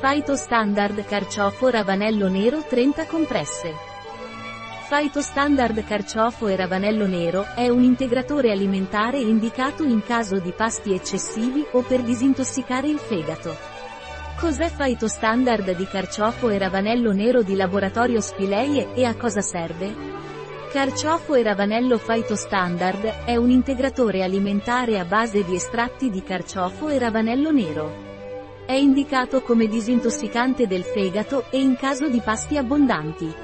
Phyto Standard Carciofo Ravanello Nero 30 compresse. Phyto Standard Carciofo e Ravanello Nero è un integratore alimentare indicato in caso di pasti eccessivi o per disintossicare il fegato. Cos'è Phyto Standard di carciofo e ravanello nero di laboratorio Spileie e a cosa serve? Carciofo e ravanello Phyto Standard è un integratore alimentare a base di estratti di carciofo e ravanello nero. È indicato come disintossicante del fegato e in caso di pasti abbondanti.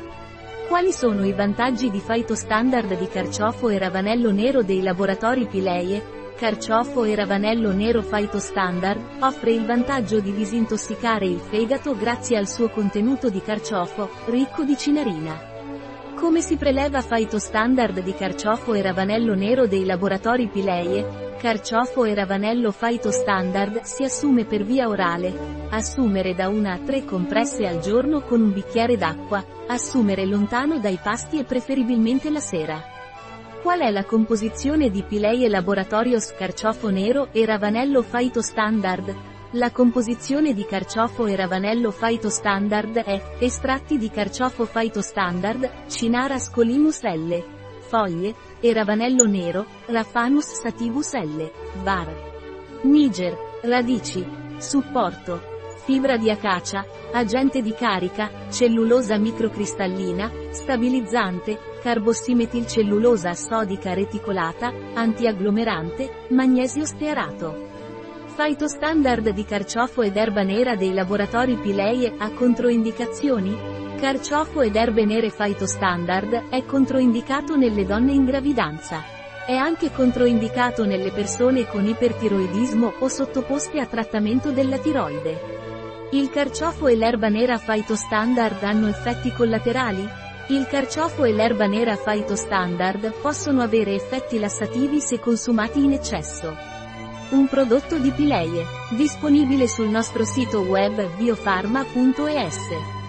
Quali sono i vantaggi di Standard di carciofo e ravanello nero dei laboratori Pileie? Carciofo e ravanello nero Standard offre il vantaggio di disintossicare il fegato grazie al suo contenuto di carciofo, ricco di cinarina. Come si preleva Standard di carciofo e ravanello nero dei laboratori Pileie? Carciofo e ravanello Phyto Standard si assume per via orale. Assumere da una a tre compresse al giorno con un bicchiere d'acqua. Assumere lontano dai pasti e preferibilmente la sera. Qual è la composizione di Pileie Laboratorios Carciofo Nero e Ravanello Phyto Standard? La composizione di carciofo e ravanello Phyto Standard è estratti di carciofo Phyto Standard, Cinara Scolimus L foglie, e ravanello nero, Raphanus sativus L. var. Niger, radici, supporto, fibra di acacia, agente di carica, cellulosa microcristallina, stabilizzante, carbossimetilcellulosa sodica reticolata, antiagglomerante, magnesio stearato. Standard di carciofo ed erba nera dei laboratori Pileie ha controindicazioni? Carciofo ed erbe nere Standard è controindicato nelle donne in gravidanza. È anche controindicato nelle persone con ipertiroidismo o sottoposte a trattamento della tiroide. Il carciofo e l'erba nera Standard hanno effetti collaterali? Il carciofo e l'erba nera Standard possono avere effetti lassativi se consumati in eccesso. Un prodotto di Pileie, disponibile sul nostro sito web biofarma.es.